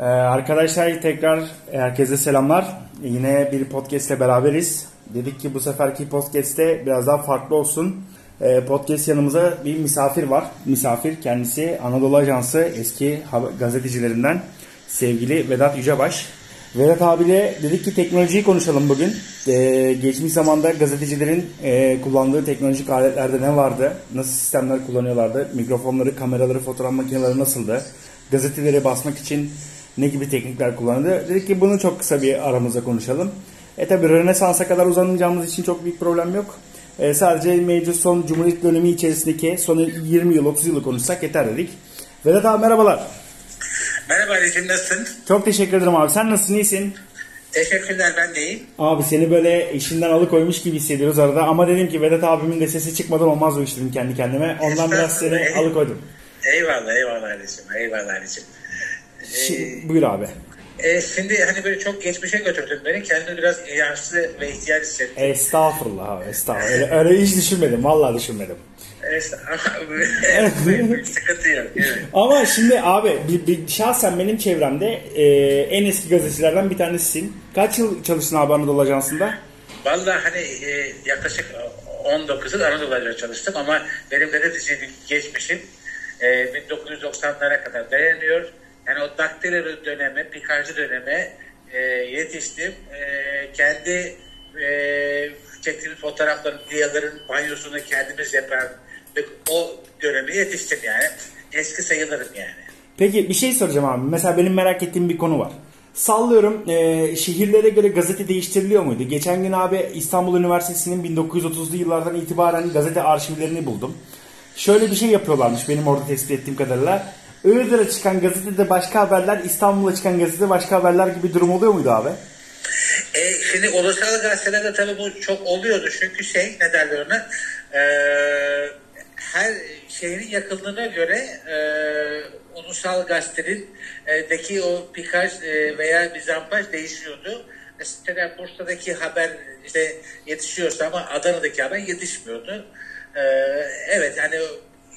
Ee, arkadaşlar tekrar herkese selamlar. Yine bir podcast ile beraberiz. Dedik ki bu seferki podcast'te biraz daha farklı olsun. Ee, podcast yanımıza bir misafir var. Misafir kendisi Anadolu Ajansı eski gazetecilerinden sevgili Vedat Yücebaş. Vedat abiyle dedik ki teknolojiyi konuşalım bugün. Ee, geçmiş zamanda gazetecilerin e, kullandığı teknolojik aletlerde ne vardı? Nasıl sistemler kullanıyorlardı? Mikrofonları, kameraları, fotoğraf makineleri nasıldı? Gazeteleri basmak için ne gibi teknikler kullanıldı? Dedik ki bunu çok kısa bir aramızda konuşalım. E tabi Rönesans'a kadar uzanamayacağımız için çok büyük problem yok. E, sadece mevcut son Cumhuriyet dönemi içerisindeki son 20 yıl 30 yılı konuşsak yeter dedik. Vedat abi merhabalar. Merhaba Ali'cim nasılsın? Çok teşekkür ederim abi. Sen nasılsın? iyisin? Teşekkürler ben de iyiyim. Abi seni böyle işinden alıkoymuş gibi hissediyoruz arada ama dedim ki Vedat abimin de sesi çıkmadan olmaz bu iş dedim kendi kendime. Ondan biraz seni alıkoydum. Eyvallah eyvallah Ali'cim eyvallah Ali'cim. Şi- buyur abi. E, şimdi hani böyle çok geçmişe götürdün beni. Kendimi biraz yaşlı ve ihtiyar hissettim. Estağfurullah abi estağfurullah. Öyle, öyle hiç düşünmedim. Vallahi düşünmedim. Sıkıntı yok. Evet. Ama şimdi abi bir, bir, şahsen benim çevremde e, en eski gazetecilerden bir tanesisin. Kaç yıl çalıştın abi Anadolu Ajansı'nda? Vallahi hani e, yaklaşık 19 yıl Anadolu Ajansı çalıştım ama benim gazetecilik geçmişim e, 1990'lara kadar dayanıyor. Yani o daktileri döneme, pikarcı döneme e, yetiştim. E, kendi e, çektiğimiz fotoğrafların, diyaların banyosunu kendimiz yapan ve o döneme yetiştim yani. Eski sayılırım yani. Peki bir şey soracağım abi. Mesela benim merak ettiğim bir konu var. Sallıyorum e, şehirlere göre gazete değiştiriliyor muydu? Geçen gün abi İstanbul Üniversitesi'nin 1930'lu yıllardan itibaren gazete arşivlerini buldum. Şöyle bir şey yapıyorlarmış benim orada tespit ettiğim kadarıyla. Iğdır'a çıkan gazetede başka haberler, İstanbul'a çıkan gazetede başka haberler gibi durum oluyor muydu abi? E, şimdi ulusal gazetelerde tabii bu çok oluyordu çünkü şey ne derler ona e, her şehrin yakınlığına göre e, ulusal gazetenin e, deki o pikaj e, veya bizampaj değişiyordu. Mesela Bursa'daki haber işte yetişiyorsa ama Adana'daki haber yetişmiyordu. E, evet yani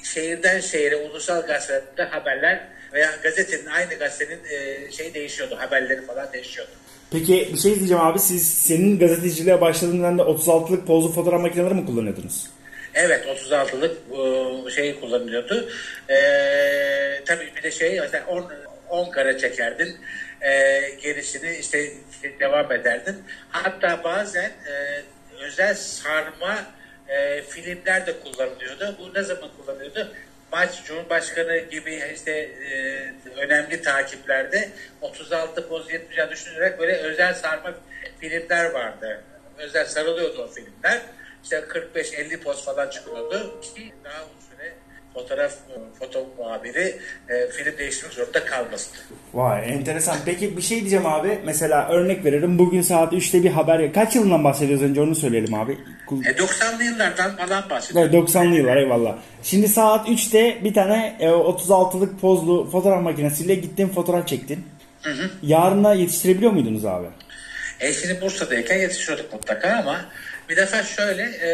şehirden şehire ulusal gazetelerde haberler veya gazetenin aynı gazetenin e, şey değişiyordu haberleri falan değişiyordu. Peki bir şey diyeceğim abi. Siz senin gazeteciliğe başladığından da 36'lık pozlu fotoğraf makineleri mi kullanıyordunuz? Evet 36'lık bu şeyi kullanılıyordu. Ee, tabii bir de şey mesela 10, 10 kare çekerdin. Ee, gerisini işte devam ederdin. Hatta bazen e, özel sarma e, filmler de kullanılıyordu. Bu ne zaman kullanılıyordu? Maç Cumhurbaşkanı gibi işte e, önemli takiplerde 36 poz 70 düşünerek böyle özel sarma filmler vardı. Özel sarılıyordu o filmler. İşte 45-50 poz falan çıkıyordu daha fotoğraf foto muhabiri e, film değiştirmek zorunda kalmasın. Vay enteresan. Peki bir şey diyeceğim abi. Mesela örnek veririm. Bugün saat 3'te bir haber. Kaç yılından bahsediyoruz önce onu söyleyelim abi. E, 90'lı yıllardan falan bahsediyorum. Evet 90'lı yıllar eyvallah. Şimdi saat 3'te bir tane e, 36'lık pozlu fotoğraf makinesiyle gittin fotoğraf çektin. Yarına yetiştirebiliyor muydunuz abi? E şimdi Bursa'dayken yetişiyorduk mutlaka ama bir defa şöyle e,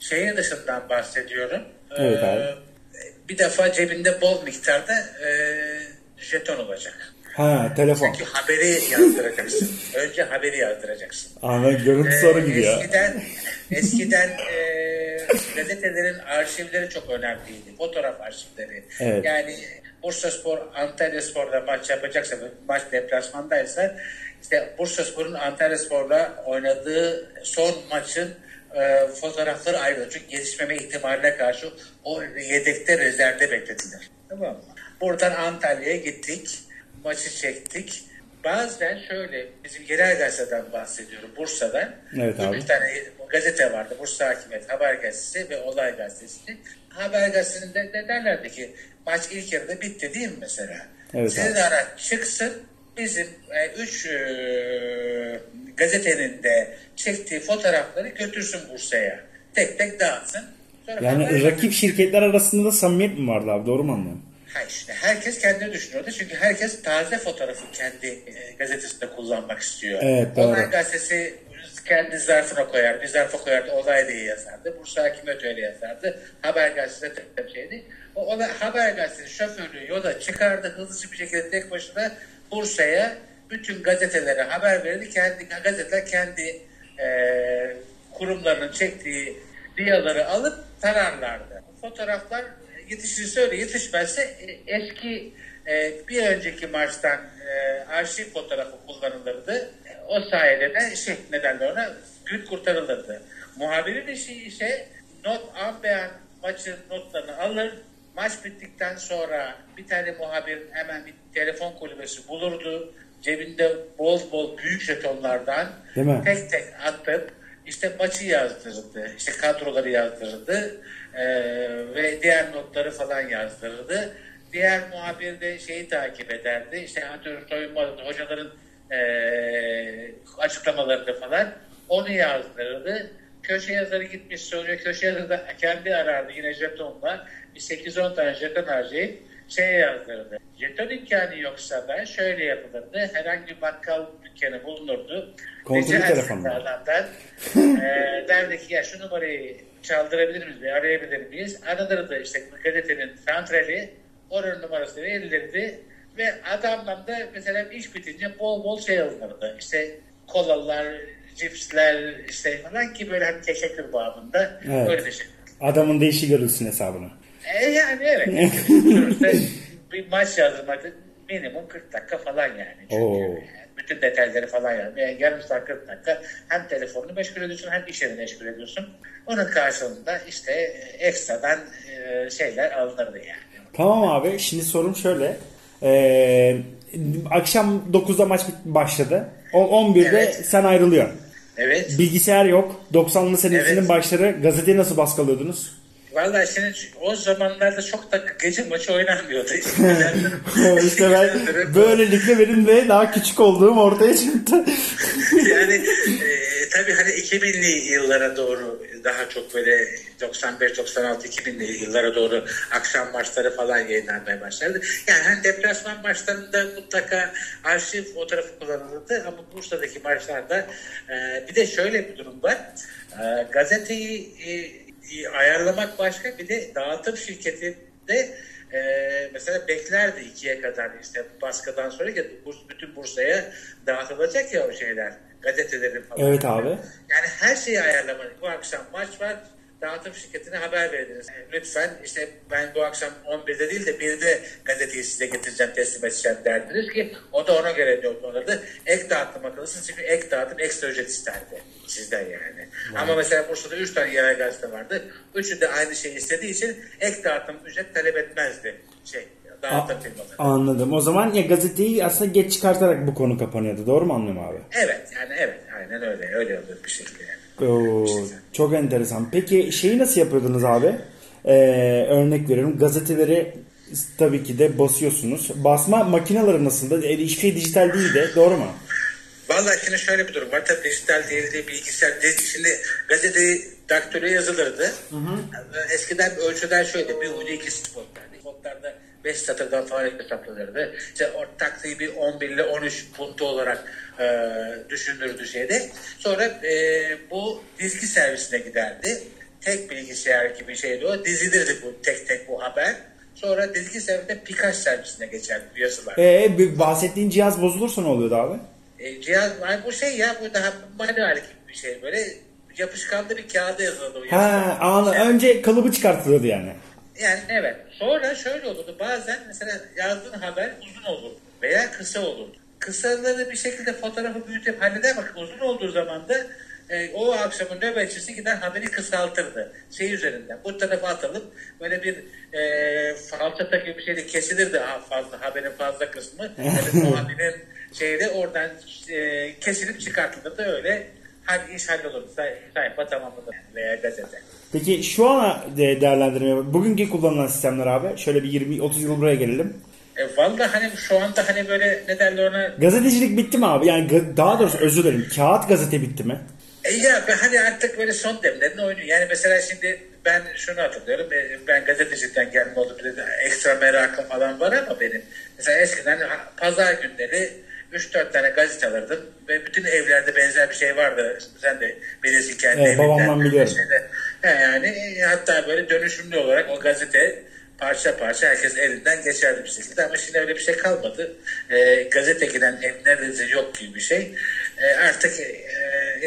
şehir dışından bahsediyorum. Evet abi. Bir defa cebinde bol miktarda e, jeton olacak. Ha telefon. Çünkü haberi yazdıracaksın. Önce haberi yazdıracaksın. Anladım. Görüntü Ee, sonra gidiyor. Eskiden, eskiden e, gazetelerin arşivleri çok önemliydi. Fotoğraf arşivleri. Evet. Yani Bursa Spor, Antalya Spor'da maç yapacaksa, maç deplasmandaysa işte Bursa Spor'un Antalya Spor'la oynadığı son maçın e, fotoğrafları ayrılır. Çünkü gelişmeme ihtimaline karşı o yedekte rezervde beklediler. Tamam mı? Buradan Antalya'ya gittik. Maçı çektik. Bazen şöyle bizim yerel gazeteden bahsediyorum Bursa'dan. Evet abi. Bir tane gazete vardı Bursa Hakimiyet Haber Gazetesi ve Olay Gazetesi. Haber Gazetesi'nde de derlerdi ki maç ilk yarıda bitti değil mi mesela? Evet Sizin abi. araç çıksın bizim e, üç e, gazetenin de çektiği fotoğrafları götürsün Bursa'ya. Tek tek dağıtsın. Sonra Yani rakip şirketler arasında da samimiyet mi vardı abi? Doğru mu anlıyorum? Ha işte herkes kendini düşünüyordu. Çünkü herkes taze fotoğrafı kendi e, gazetesinde kullanmak istiyor. Evet, doğru. Olay gazetesi kendi zarfına koyar, bir zarfa koyardı, olay diye yazardı. Bursa Hakimiyet öyle yazardı. Haber gazetesi de şeydi. O olay, haber gazetesi şoförü yola çıkardı, hızlıca bir şekilde tek başına Bursa'ya bütün gazetelere haber verirdi. Kendi gazeteler kendi e, kurumlarının çektiği diyaları alıp tararlardı. Fotoğraflar yetişirse öyle yetişmezse e, eski e, bir önceki maçtan e, arşiv fotoğrafı kullanılırdı. O sayede de şey ne derler ona gün kurtarılırdı. Muhabirin işi ise not an beyan maçın notlarını alır. Maç bittikten sonra bir tane muhabir hemen bir telefon kulübesi bulurdu. Cebinde bol bol büyük jetonlardan tek tek atıp işte maçı yazdırırdı. işte kadroları yazdırırdı. Ee, ve diğer notları falan yazdırırdı. Diğer muhabir de şeyi takip ederdi. İşte antrenör soyunma hocaların ee, açıklamalarını falan onu yazdırırdı. Köşe yazarı gitmiş sonra köşe yazarı da kendi arardı yine jetonla. Bir 8-10 tane jeton harcayıp şey yazdırırdı. Jeton imkanı yoksa da şöyle yapılırdı. Herhangi bir bakkal dükkanı bulunurdu. Kontrollü Rica telefonla. e, derdi ki ya şu numarayı çaldırabilir miyiz? Arayabilir miyiz? Aranırdı işte gazetenin santrali. Oranın numarası verilirdi. Ve adamdan da mesela iş bitince bol bol şey alınırdı. İşte kolalar, cipsler işte falan ki böyle hani teşekkür babında. Evet. Öyle teşekkür. Adamın da işi görülsün hesabına. E yani evet. Bir maç yazdırmak minimum 40 dakika falan yani. Çünkü Oo. bütün detayları falan yani. Yani yarım saat 40 dakika hem telefonunu meşgul ediyorsun hem iş yerini meşgul ediyorsun. Onun karşılığında işte ekstradan e, şeyler alınırdı yani. Tamam abi şimdi sorum şöyle. Ee, akşam 9'da maç başladı. O 11'de Evet. sen ayrılıyorsun. Evet. Bilgisayar yok. 90'lı senesinin Evet. başları gazeteyi nasıl baskılıyordunuz? Vallahi şimdi o zamanlarda çok da gece maçı oynanmıyordu. işte ben böylelikle benim de daha küçük olduğum ortaya çıktı. yani e, tabii hani 2000'li yıllara doğru daha çok böyle 95 96 2000'li yıllara doğru akşam maçları falan yayınlanmaya başladı. Yani hani deplasman maçlarında mutlaka arşiv fotoğrafı kullanılırdı ama Bursa'daki maçlarda e, bir de şöyle bir durum var. E, gazeteyi e, ayarlamak başka bir de dağıtım şirketi de e, mesela beklerdi ikiye kadar işte baskıdan sonra ki Burs- bütün Bursa'ya dağıtılacak ya o şeyler gazetelerin falan. Evet abi. Yani her şeyi ayarlamalı. Bu akşam maç var. Dağıtım şirketine haber verdiniz. Lütfen işte ben bu akşam 11'de değil de 1'de gazeteyi size getireceğim, teslim edeceğim derdiniz ki o da ona göre yolladı. Ek dağıtım akıllısın çünkü ek dağıtım ekstra ücret isterdi sizden yani. Ama mesela Bursa'da 3 tane yerel gazete vardı. Üçü de aynı şeyi istediği için ek dağıtım ücret talep etmezdi. Şey, dağıtım firmaları. Anladım. O zaman ya gazeteyi aslında geç çıkartarak bu konu kapanıyordu. Doğru mu anlıyorum abi? Evet yani evet aynen öyle. Öyle oluyor bir şekilde yani. Oo, çok enteresan. Peki şeyi nasıl yapıyordunuz abi? Ee, örnek veriyorum. Gazeteleri tabii ki de basıyorsunuz. Basma makineleri nasıldı? E, hiçbir şey dijital değildi. Doğru mu? Vallahi şimdi şöyle bir durum var. Tabii dijital değildi, bilgisayar değil. Şimdi gazeteyi daktiloya yazılırdı. Eskiden ölçüler şöyle. Bir uydu iki spotlardı. Spotlarda 5 satırdan falan hesaplanırdı. İşte taktiği bir 11 ile 13 puntu olarak e, düşünürdü şeyde. Sonra e, bu dizgi servisine giderdi. Tek bilgisayar gibi şeydi o. Dizilirdi bu tek tek bu haber. Sonra dizgi servisinde Pikaş servisine geçerdi yazılar. Ee, bahsettiğin cihaz bozulursa ne oluyordu abi? E, cihaz ay bu şey ya bu daha manuel gibi bir şey böyle yapışkanlı bir kağıda yazıldı. Ha, anı, önce kalıbı çıkartılıyordu yani. Yani evet. Sonra şöyle olurdu. Bazen mesela yazdığın haber uzun olur veya kısa olur. Kısaları bir şekilde fotoğrafı büyütüp halleder bak uzun olduğu zaman da e, o akşamın nöbetçisi gider haberi kısaltırdı. Şey üzerinden. Bu tarafa atılıp böyle bir e, falçata gibi bir şeyle kesilirdi ha- fazla haberin fazla kısmı. Yani muhabinin şeyde oradan e, kesilip çıkartılırdı öyle hadi iş hallolurdu. Say- sayfa tamamlanır veya gazete. Peki şu ana de- değerlendirme, bugünkü kullanılan sistemler abi. Şöyle bir 20-30 yıl buraya gelelim. E, Valla hani şu anda hani böyle ne derler ona Gazetecilik bitti mi abi? Yani daha doğrusu özür dilerim. Kağıt gazete bitti mi? E ya hani artık böyle son demlerini oynuyor. Yani mesela şimdi ben şunu hatırlıyorum. e, Ben gazetecilikten gelme oldu. Ekstra merakım falan var ama benim. Mesela eskiden pazar günleri 3-4 tane gazete alırdım. Ve bütün evlerde benzer bir şey vardı. Sen de bilirsin kendi Evet, evinden. babamdan biliyorum. Şeyde. Yani e, hatta böyle dönüşümlü olarak o gazete parça parça herkes elinden geçerli bir şekilde ama şimdi öyle bir şey kalmadı. E, gazete giden ev neredeyse yok gibi bir şey. E, artık e,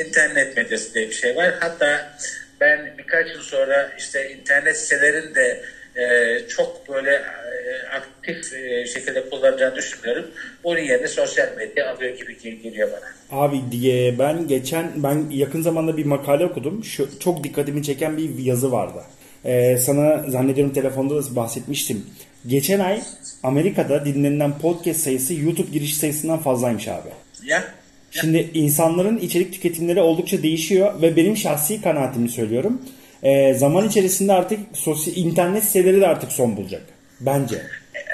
internet medyası diye bir şey var. Hatta ben birkaç yıl sonra işte internet sitelerin de e, çok böyle e, aktif e, şekilde kullanacağını düşünmüyorum. Onun yerine sosyal medya alıyor gibi geliyor bana. Abi diye ben geçen ben yakın zamanda bir makale okudum. Şu çok dikkatimi çeken bir yazı vardı. Ee, sana zannediyorum telefonda da bahsetmiştim. Geçen ay Amerika'da dinlenilen podcast sayısı YouTube giriş sayısından fazlaymış abi. Ya Şimdi insanların içerik tüketimleri oldukça değişiyor ve benim şahsi kanaatimi söylüyorum. Ee, zaman içerisinde artık sosyal internet siteleri de artık son bulacak. Bence.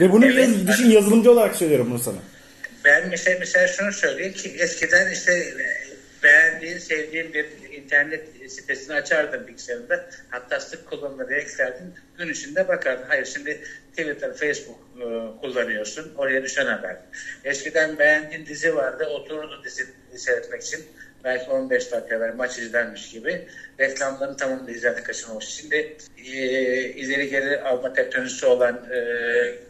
Ve bunu Evet. yaz- düşün yazılımcı olarak söylüyorum bunu sana. Ben mesela, mesela şunu söyleyeyim ki eskiden işte e, beğendiğin, sevdiğin bir internet sitesini açardın bilgisayarında. Hatta sık kullanımda eklerdim. Gün içinde bakardın. Hayır şimdi Twitter, Facebook e, kullanıyorsun. Oraya düşen haber. Eskiden beğendiğin dizi vardı. Otururdun dizi seyretmek için. Belki 15 dakika evvel maç izlenmiş gibi. Reklamların tamamını izlerden kaçırmamış. Şimdi e, ileri geri alma teknolojisi olan e,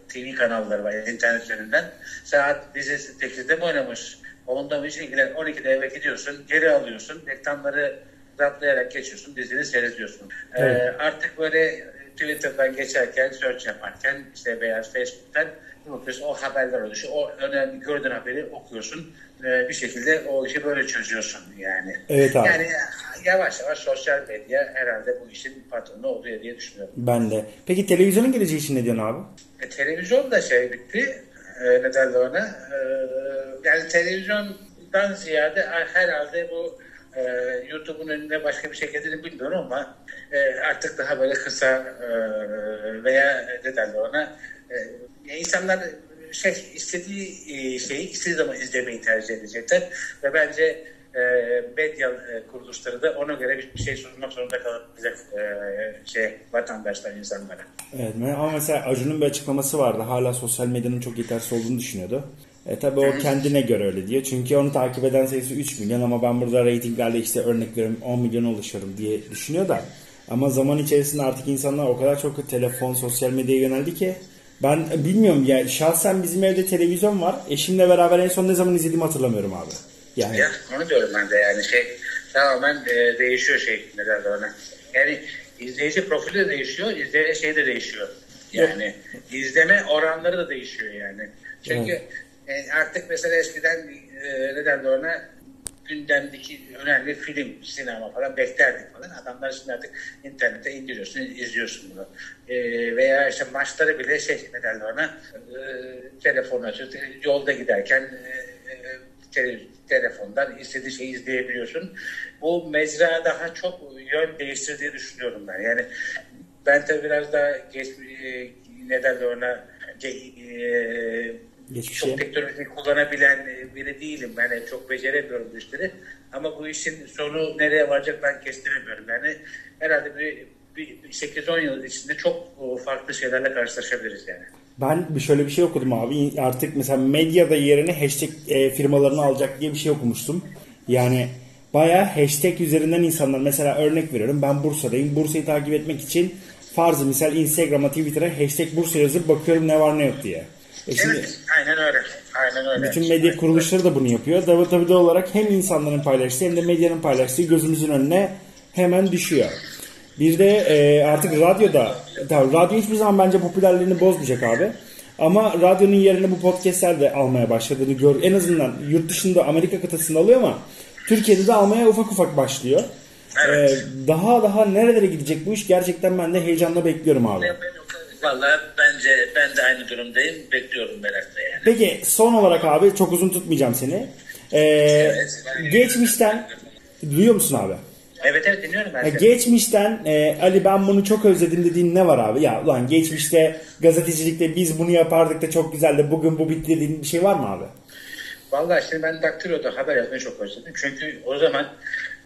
TV kanalları var internet üzerinden. Saat dizisi 8'de mi oynamış? Onda mı hiç ilgilen 12'de eve gidiyorsun, geri alıyorsun, reklamları rahatlayarak geçiyorsun, dizini seyrediyorsun. Ee, Evet. artık böyle Twitter'dan geçerken, search yaparken işte veya Facebook'tan bakıyorsun o haberler oluşuyor. O önemli gördüğün haberi okuyorsun. Ee, bir şekilde o işi böyle çözüyorsun yani. Evet abi. Yani yavaş yavaş sosyal medya herhalde bu işin patronu oluyor diye düşünüyorum. Ben de. Peki televizyonun geleceği için ne diyorsun abi? E, televizyon da şey bitti. E, ne derler ona? E, yani televizyondan ziyade herhalde bu e, YouTube'un önünde başka bir şey getirdiğini bilmiyorum ama e, artık daha böyle kısa e, veya ne derler ona e, insanlar şey istediği e, şeyi istediği zaman izlemeyi tercih edecekler ve bence e, medya e, kuruluşları da ona göre bir şey sunmak zorunda kalacak e, şey vatandaşlar insanlara. Evet ama mesela Acun'un bir açıklaması vardı. Hala sosyal medyanın çok yetersiz olduğunu düşünüyordu. E tabi o kendine göre öyle diyor. Çünkü onu takip eden sayısı 3 milyon ama ben burada reytinglerle işte örnek veriyorum 10 milyona ulaşıyorum diye düşünüyor da. Ama zaman içerisinde artık insanlar o kadar çok telefon, sosyal medyaya yöneldi ki ben bilmiyorum ya şahsen bizim evde televizyon var. Eşimle beraber en son ne zaman izlediğimi hatırlamıyorum abi. Yani Ya onu diyorum ben de yani şey tamamen e, değişiyor şey ne derler ona. Yani izleyici profili de değişiyor, izleyici şey de değişiyor. Yani izleme oranları da değişiyor yani. Çünkü e, artık mesela eskiden e, ne derler ona gündemdeki önemli film, sinema falan beklerdik falan. Adamlar şimdi artık internette indiriyorsun, izliyorsun bunu. E, veya işte maçları bile şey ne derler ona e, telefon açıyorsun, yolda giderken e, e, te- telefondan istediğin şeyi izleyebiliyorsun. Bu mecra daha çok yön değiştirdiği düşünüyorum ben. Yani ben tabii biraz daha geç e, ne derler ona e, Geçmişe. çok teknolojiyi kullanabilen biri değilim. Yani çok beceremiyorum bu işleri. Ama bu işin sonu nereye varacak ben kestiremiyorum. Yani herhalde bir, bir 8-10 yıl içinde çok farklı şeylerle karşılaşabiliriz yani. Ben bir şöyle bir şey okudum abi. Artık mesela medyada yerine hashtag e, firmalarını alacak diye bir şey okumuştum. Yani bayağı hashtag üzerinden insanlar mesela örnek veriyorum ben Bursa'dayım. Bursa'yı takip etmek için farzı misal Instagram'a Twitter'a hashtag Bursa yazıp bakıyorum ne var ne yok diye. E şimdi Evet, aynen öyle. Aynen öyle. bütün medya kuruluşları da bunu yapıyor. De olarak hem insanların paylaştığı hem de medyanın paylaştığı gözümüzün önüne hemen düşüyor. Bir de e, artık radyoda, tabii radyo hiçbir zaman bence popülerliğini bozmayacak abi. Ama radyonun yerini bu podcastler de almaya başladığını gör. En azından yurt dışında Amerika kıtasında alıyor ama Türkiye'de de almaya ufak ufak başlıyor. Evet. E, daha daha nerelere gidecek bu iş gerçekten ben de heyecanla bekliyorum abi. Vallahi bence ben de aynı durumdayım. Bekliyorum merakla yani. Peki son olarak abi çok uzun tutmayacağım seni. E, Evet. geçmişten duyuyor musun abi? Evet evet dinliyorum ben Ya seni. geçmişten e, Ali ben bunu çok özledim dediğin ne var abi? Ya ulan geçmişte gazetecilikte biz bunu yapardık da çok güzeldi bugün bu bitti dediğin bir şey var mı abi? Vallahi şimdi ben daktiloda haber yazmayı çok özledim. Çünkü o zaman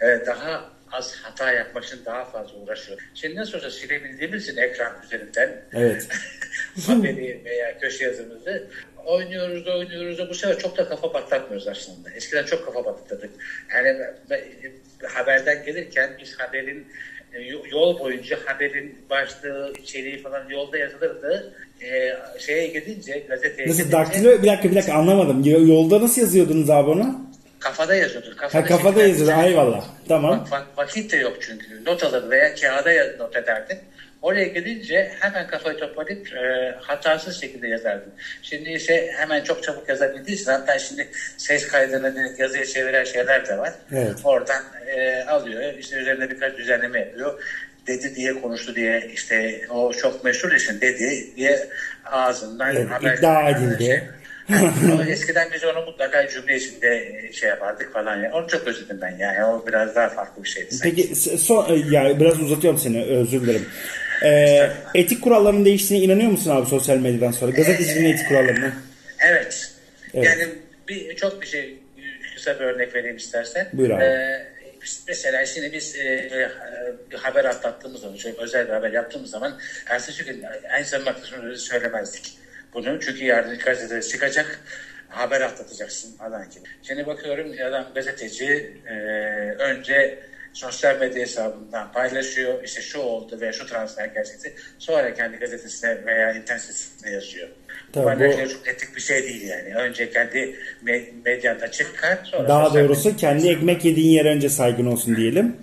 e, daha az hata yapmak için daha fazla uğraşıyorum. Şimdi nasıl olsa silebildiğimiz için ekran üzerinden Evet. haberi veya köşe yazımızı oynuyoruz oynuyoruz da bu sefer çok da kafa patlatmıyoruz aslında. Eskiden çok kafa patlatırdık. Yani haberden gelirken biz haberin e, yo- yol boyunca haberin başlığı, içeriği falan yolda yazılırdı. E, şeye gidince, gazeteye Nasıl gidince daktilo bir dakika bir dakika anlamadım. Yolda nasıl yazıyordunuz abi onu? kafada yazıyordu. Kafada, Ha kafada şekillendirince- yazıyordu. Eyvallah. Tamam. Vak- vakit de yok çünkü. Not alır veya kağıda not ederdin. Oraya gidince hemen kafayı toplayıp e, hatasız şekilde yazardın. Şimdi ise hemen çok çabuk yazabildiği için hatta şimdi ses kaydını yazıya çeviren şeyler de var. Evet. Oradan e, alıyor. işte üzerine birkaç düzenleme yapıyor. Dedi diye konuştu diye işte o çok meşhur işin dedi diye ağzından Evet, haber iddia edildi. Ama eskiden biz onu mutlaka cümle içinde şey yapardık falan ya. Onu çok özledim ben ya. O biraz daha farklı bir şeydi. sanki. Peki son, e, ya biraz uzatıyorum seni özür dilerim. Ee, etik kuralların değiştiğine inanıyor musun abi sosyal medyadan sonra? Gazeteciliğin etik kurallarına. Evet. Evet. Yani bir çok bir şey kısa bir örnek vereyim istersen. Buyur abi. Ee, mesela şimdi biz e, e, bir haber atlattığımız zaman, çok özel bir haber yaptığımız zaman ertesi gün en son kısmını söylemezdik. Bunu çünkü yarın gazetede çıkacak haber atlatacaksın falan gibi. Şimdi bakıyorum adam gazeteci e, önce sosyal medya hesabından paylaşıyor. İşte şu oldu veya şu transfer gerçekti. Sonra kendi gazetesine veya internet sitesine yazıyor. Tabii bu bu- çok etik bir şey değil yani. Önce kendi me- medyanda çıkar sonra Daha doğrusu kendi ekmek yediğin yere önce saygın olsun diyelim.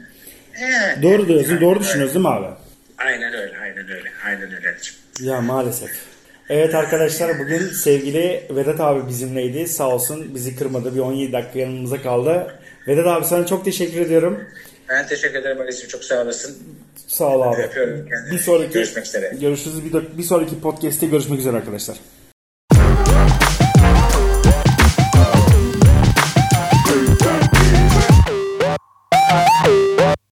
Yani, Doğru diyorsun. aynen Doğru öyle. düşünüyoruz değil mi abi? Aynen öyle, aynen öyle, aynen öyle. Ya maalesef. Evet arkadaşlar bugün sevgili Vedat abi bizimleydi. Sağ olsun bizi kırmadı. Bir 17 dakika yanımıza kaldı. Vedat abi sana çok teşekkür ediyorum. Ben teşekkür ederim Ali'ciğim. Çok sağ olasın. Sağ ol abi. Öpüyorum kendini. Bir sonraki Görüşmek üzere. Görüşürüz. Bir, bir sonraki podcast'te görüşmek üzere arkadaşlar.